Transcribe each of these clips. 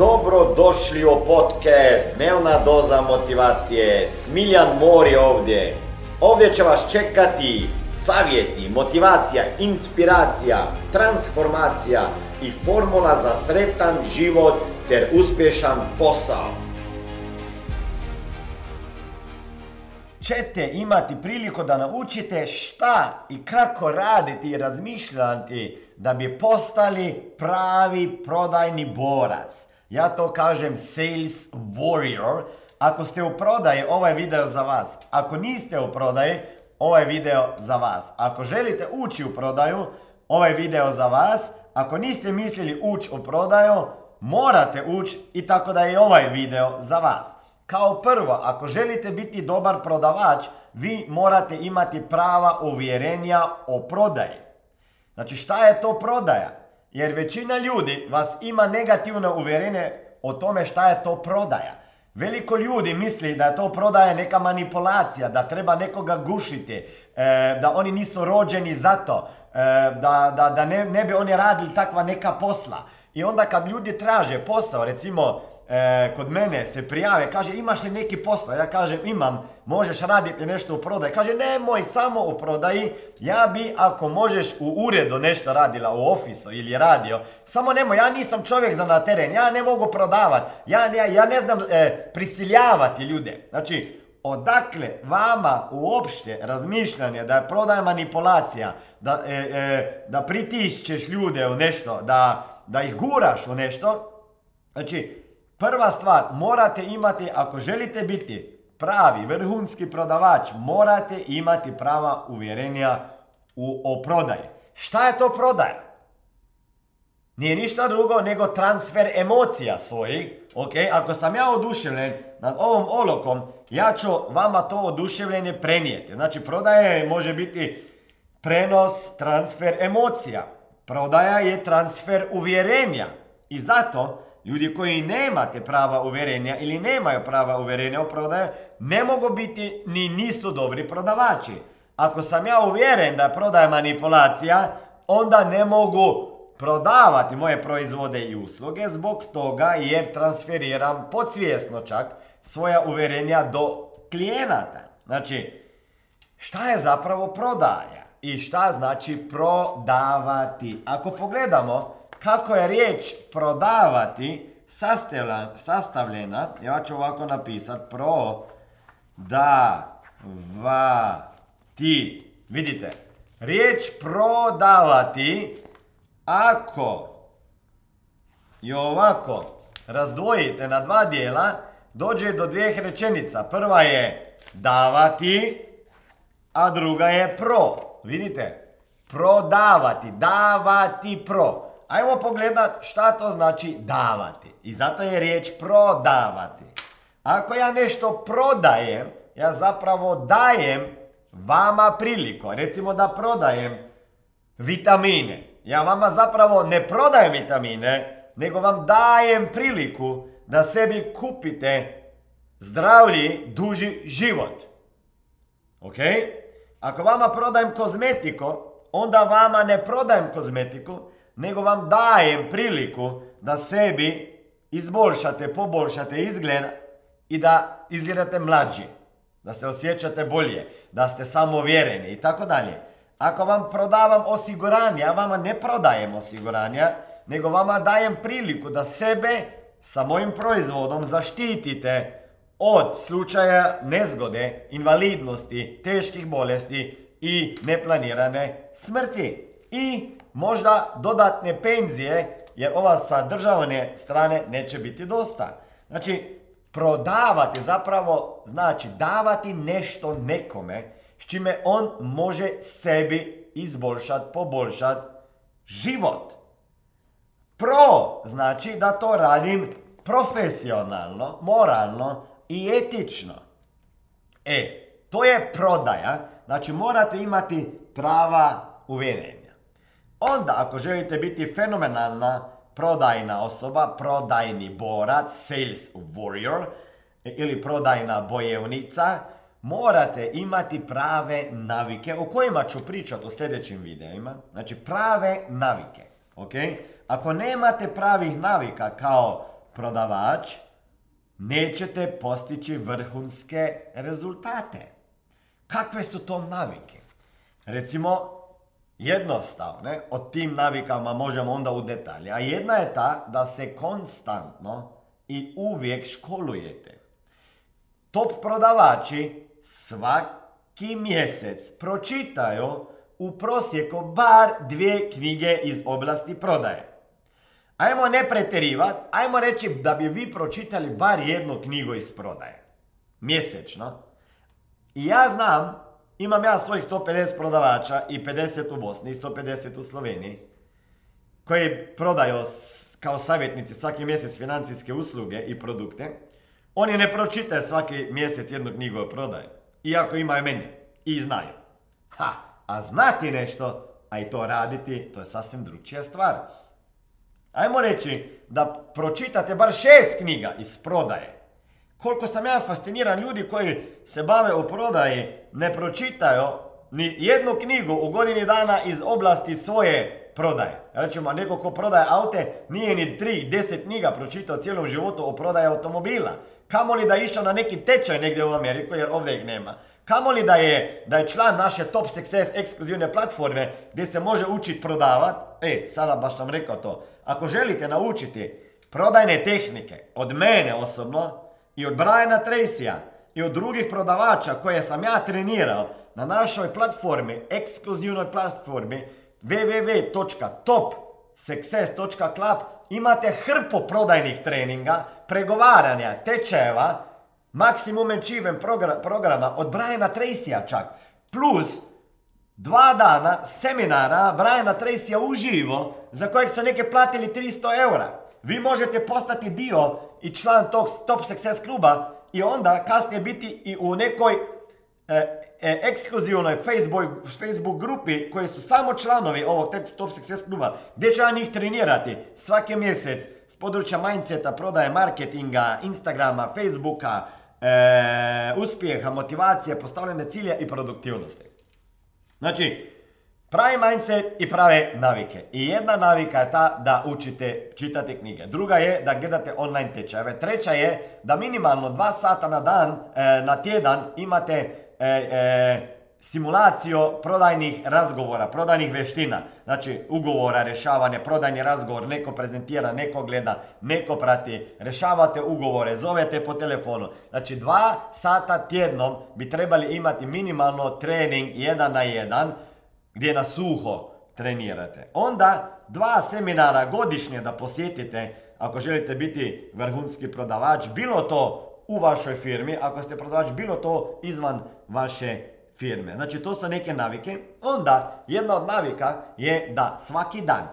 Dobro došli u podcast Dnevna doza motivacije. Smiljan Mor je ovdje. Ovdje će vas čekati savjeti, motivacija, inspiracija, transformacija i formula za sretan život ter uspješan posao. Ćete imati priliku da naučite šta i kako raditi i razmišljati da bi postali pravi prodajni borac. Ja to kažem sales warrior. Ako ste u prodaji, ovaj video za vas. Ako niste u prodaji, ovaj video za vas. Ako želite ući u prodaju, ovaj video za vas. Ako niste mislili ući u prodaju, morate ući i tako da je ovaj video za vas. Kao prvo, ako želite biti dobar prodavač, vi morate imati prava uvjerenja o prodaji. Znači šta je to prodaja? Jer većina ljudi vas ima negativno uvjerenje o tome šta je to prodaja. Veliko ljudi misli da je to prodaja neka manipulacija, da treba nekoga gušiti, e, da oni nisu rođeni za to, e, da, da, da ne, ne bi oni radili takva neka posla. I onda kad ljudi traže posao, recimo e, kod mene se prijave, kaže imaš li neki posao? Ja kažem imam, možeš raditi nešto u prodaji. Kaže nemoj samo u prodaji, ja bi ako možeš u uredu nešto radila, u ofisu ili radio, samo nemoj, ja nisam čovjek za na teren, ja ne mogu prodavati, ja, ja, ja ne znam e, prisiljavati ljude. Znači, odakle vama uopšte razmišljanje da je prodaj manipulacija, da, e, e, da pritišćeš ljude u nešto, da, da ih guraš u nešto, znači, Prva stvar, morate imati, ako želite biti pravi, vrhunski prodavač, morate imati prava uvjerenja u, o prodaji. Šta je to prodaja? Nije ništa drugo nego transfer emocija svojih. Ok, ako sam ja oduševljen nad ovom olokom, ja ću vama to oduševljenje prenijeti. Znači, prodaja može biti prenos, transfer emocija. Prodaja je transfer uvjerenja. I zato ljudi koji nemate prava uvjerenja ili nemaju prava uvjerenja o prodaje, ne mogu biti ni nisu dobri prodavači. Ako sam ja uvjeren da prodaje manipulacija, onda ne mogu prodavati moje proizvode i usluge zbog toga jer transferiram podsvjesno čak svoja uvjerenja do klijenata. Znači, šta je zapravo prodaja i šta znači prodavati? Ako pogledamo kako je riječ prodavati sastavljena, ja ću ovako napisati, pro da va ti. Vidite, riječ prodavati ako i ovako razdvojite na dva dijela, dođe do dvije rečenica. Prva je davati, a druga je pro. Vidite? Prodavati, davati pro. Ajmo pogledat šta to znači davati. I zato je riječ prodavati. Ako ja nešto prodajem, ja zapravo dajem vama priliku. Recimo da prodajem vitamine. Ja vama zapravo ne prodajem vitamine, nego vam dajem priliku da sebi kupite zdravlji, duži život. Ok? Ako vama prodajem kozmetiku, onda vama ne prodajem kozmetiku, nego vam dajem priliku da sebi izboljšate, poboljšate izgled i da izgledate mlađi, da se osjećate bolje, da ste samovjereni i tako dalje. Ako vam prodavam osiguranje, ja vama ne prodajem osiguranja, nego vama dajem priliku da sebe sa mojim proizvodom zaštitite od slučaja nezgode, invalidnosti, teških bolesti i neplanirane smrti. I možda dodatne penzije, jer ova sa državne strane neće biti dosta. Znači, prodavati zapravo znači davati nešto nekome s čime on može sebi izboljšati, poboljšati život. Pro znači da to radim profesionalno, moralno i etično. E, to je prodaja, znači morate imati prava uvjerenja. Onda ako želite biti fenomenalna prodajna osoba, prodajni borac, sales warrior ili prodajna bojevnica, morate imati prave navike o kojima ću pričati u sljedećim videima. Znači prave navike. ok? Ako nemate pravih navika kao prodavač, nećete postići vrhunske rezultate. Kakve su to navike? Recimo, jednostavne, od tim navikama možemo onda u detalje. A jedna je ta da se konstantno i uvijek školujete. Top prodavači svaki mjesec pročitaju u prosjeku bar dvije knjige iz oblasti prodaje. Ajmo ne preterivat, ajmo reći da bi vi pročitali bar jednu knjigu iz prodaje. Mjesečno. I ja znam, imam ja svojih 150 prodavača i 50 u Bosni i 150 u Sloveniji, koji prodaju kao savjetnici svaki mjesec financijske usluge i produkte. Oni ne pročitaju svaki mjesec jednu knjigu o prodaje. Iako imaju mene. I znaju. Ha, a znati nešto, a i to raditi, to je sasvim drugčija stvar. Ajmo reći da pročitate bar šest knjiga iz prodaje. Koliko sam ja fasciniran ljudi koji se bave o prodaji, ne pročitaju ni jednu knjigu u godini dana iz oblasti svoje prodaje. Recimo, neko ko prodaje aute nije ni tri, deset knjiga pročitao cijelom životu o prodaji automobila. Kamo li da je išao na neki tečaj negdje u Ameriku, jer ovdje ih nema. Kamo li da je, da je član naše Top Success ekskluzivne platforme gdje se može učiti prodavat. E, sada baš sam rekao to. Ako želite naučiti prodajne tehnike od mene osobno i od Briana Tracyja i od drugih prodavača koje sam ja trenirao na našoj platformi, ekskluzivnoj platformi www.topsuccess.club imate hrpu prodajnih treninga, pregovaranja, tečajeva, maksimum achievement programa od Briana Tracyja čak, plus dva dana seminara Briana Tracyja uživo za kojeg su neke platili 300 eura. Vi možete postati dio i član tog Top Success kluba i onda kasnije biti i u nekoj e, e, ekskluzivnoj Facebook, Facebook grupi koji su samo članovi ovog Top Success kluba gdje ću ja njih trenirati svaki mjesec s područja mindseta, prodaje marketinga, Instagrama, Facebooka, e, uspjeha, motivacije, postavljene cilja i produktivnosti. Znači, pravi mindset i prave navike. I jedna navika je ta da učite čitati knjige. Druga je da gledate online tečajeve. Treća je da minimalno dva sata na dan, e, na tjedan imate e, e, simulaciju prodajnih razgovora, prodajnih veština. Znači, ugovora, rješavanje, prodajni razgovor, neko prezentira, neko gleda, neko prati, rješavate ugovore, zovete po telefonu. Znači, dva sata tjednom bi trebali imati minimalno trening jedan na jedan, gdje na suho trenirate. Onda, dva seminara godišnje da posjetite, ako želite biti vrhunski prodavač, bilo to u vašoj firmi, ako ste prodavač, bilo to izvan vaše firme. Znači to su neke navike. Onda jedna od navika je da svaki dan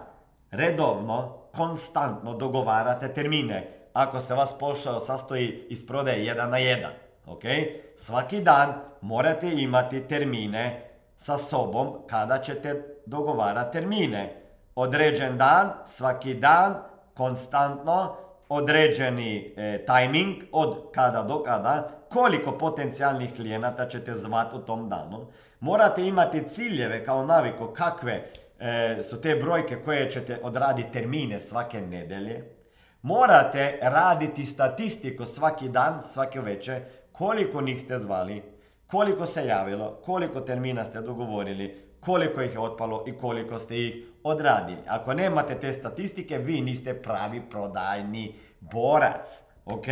redovno, konstantno dogovarate termine. Ako se vas pošao sastoji iz prodaje jedan na jedan. Okay? Svaki dan morate imati termine sa sobom kada ćete dogovarati termine. Određen dan, svaki dan, konstantno, određeni e, timing od kada do kada, koliko potencijalnih klijenata ćete zvati u tom danu. Morate imati ciljeve kao naviku kakve e, su te brojke koje ćete odraditi termine svake nedelje. Morate raditi statistiku svaki dan, svake veće, koliko njih ste zvali, koliko se javilo, koliko termina ste dogovorili, koliko ih je otpalo i koliko ste ih odradili. Ako nemate te statistike, vi niste pravi prodajni borac. Ok?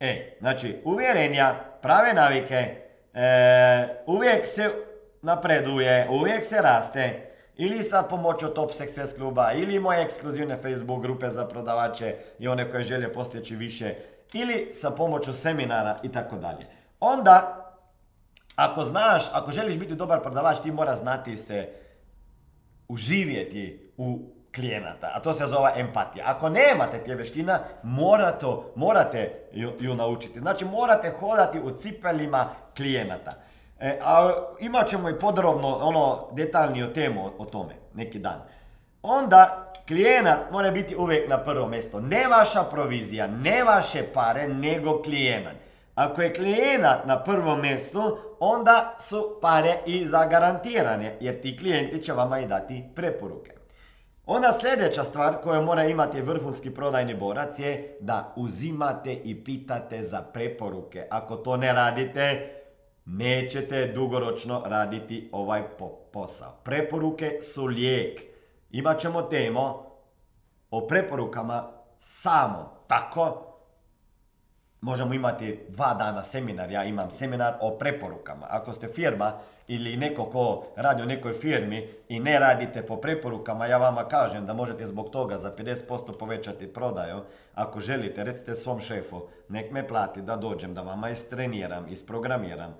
E, znači, uvjerenja, prave navike, e, uvijek se napreduje, uvijek se raste. Ili sa pomoću Top Success kluba, ili moje ekskluzivne Facebook grupe za prodavače i one koje žele postići više, ili sa pomoću seminara i tako dalje. Onda, ako znaš, ako želiš biti dobar prodavač, ti mora znati se uživjeti u klijenata, a to se zove empatija. Ako nemate te vještina, morate, morate ju, naučiti. Znači morate hodati u cipelima klijenata. E, a imat ćemo i podrobno, ono, detaljniju temu o, tome, neki dan. Onda klijenat mora biti uvijek na prvo mjesto. Ne vaša provizija, ne vaše pare, nego klijenat. Ako je klijenat na prvom mjestu, onda su pare i zagarantirane, jer ti klijenti će vama i dati preporuke. Onda sljedeća stvar koju mora imati vrhunski prodajni borac je da uzimate i pitate za preporuke. Ako to ne radite, nećete dugoročno raditi ovaj posao. Preporuke su lijek. Imat ćemo temo o preporukama samo tako. Možemo imati dva dana seminar, ja imam seminar o preporukama. Ako ste firma ili neko ko radi u nekoj firmi i ne radite po preporukama, ja vama kažem da možete zbog toga za 50% povećati prodaju. Ako želite, recite svom šefu, nek me plati da dođem, da vama istreniram, isprogramiram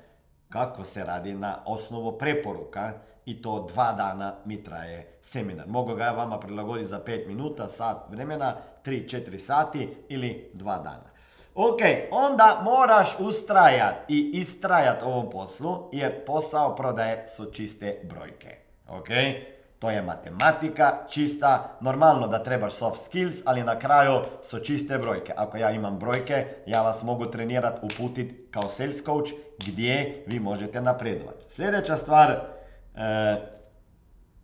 kako se radi na osnovu preporuka i to dva dana mi traje seminar. Mogu ga ja vama prilagoditi za 5 minuta, sat vremena, 3-4 sati ili dva dana. Ok, onda moraš ustrajat i istrajat ovom poslu jer posao prodaje su čiste brojke. Ok, to je matematika, čista, normalno da trebaš soft skills, ali na kraju su čiste brojke. Ako ja imam brojke, ja vas mogu trenirati, uputiti kao sales coach gdje vi možete napredovati. Sljedeća stvar, e,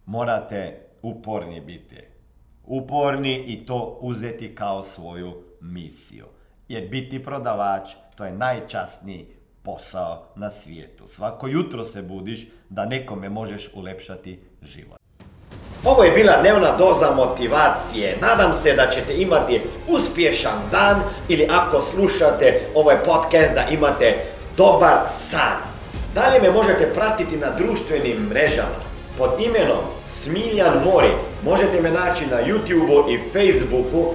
morate uporni biti. Uporni i to uzeti kao svoju misiju. Jer biti prodavač, to je najčasniji posao na svijetu. Svako jutro se budiš da nekome možeš ulepšati život. Ovo je bila dnevna doza motivacije. Nadam se da ćete imati uspješan dan ili ako slušate ovaj podcast da imate dobar san. Dalje me možete pratiti na društvenim mrežama pod imenom Smiljan Mori. Možete me naći na YouTubeu i Facebooku,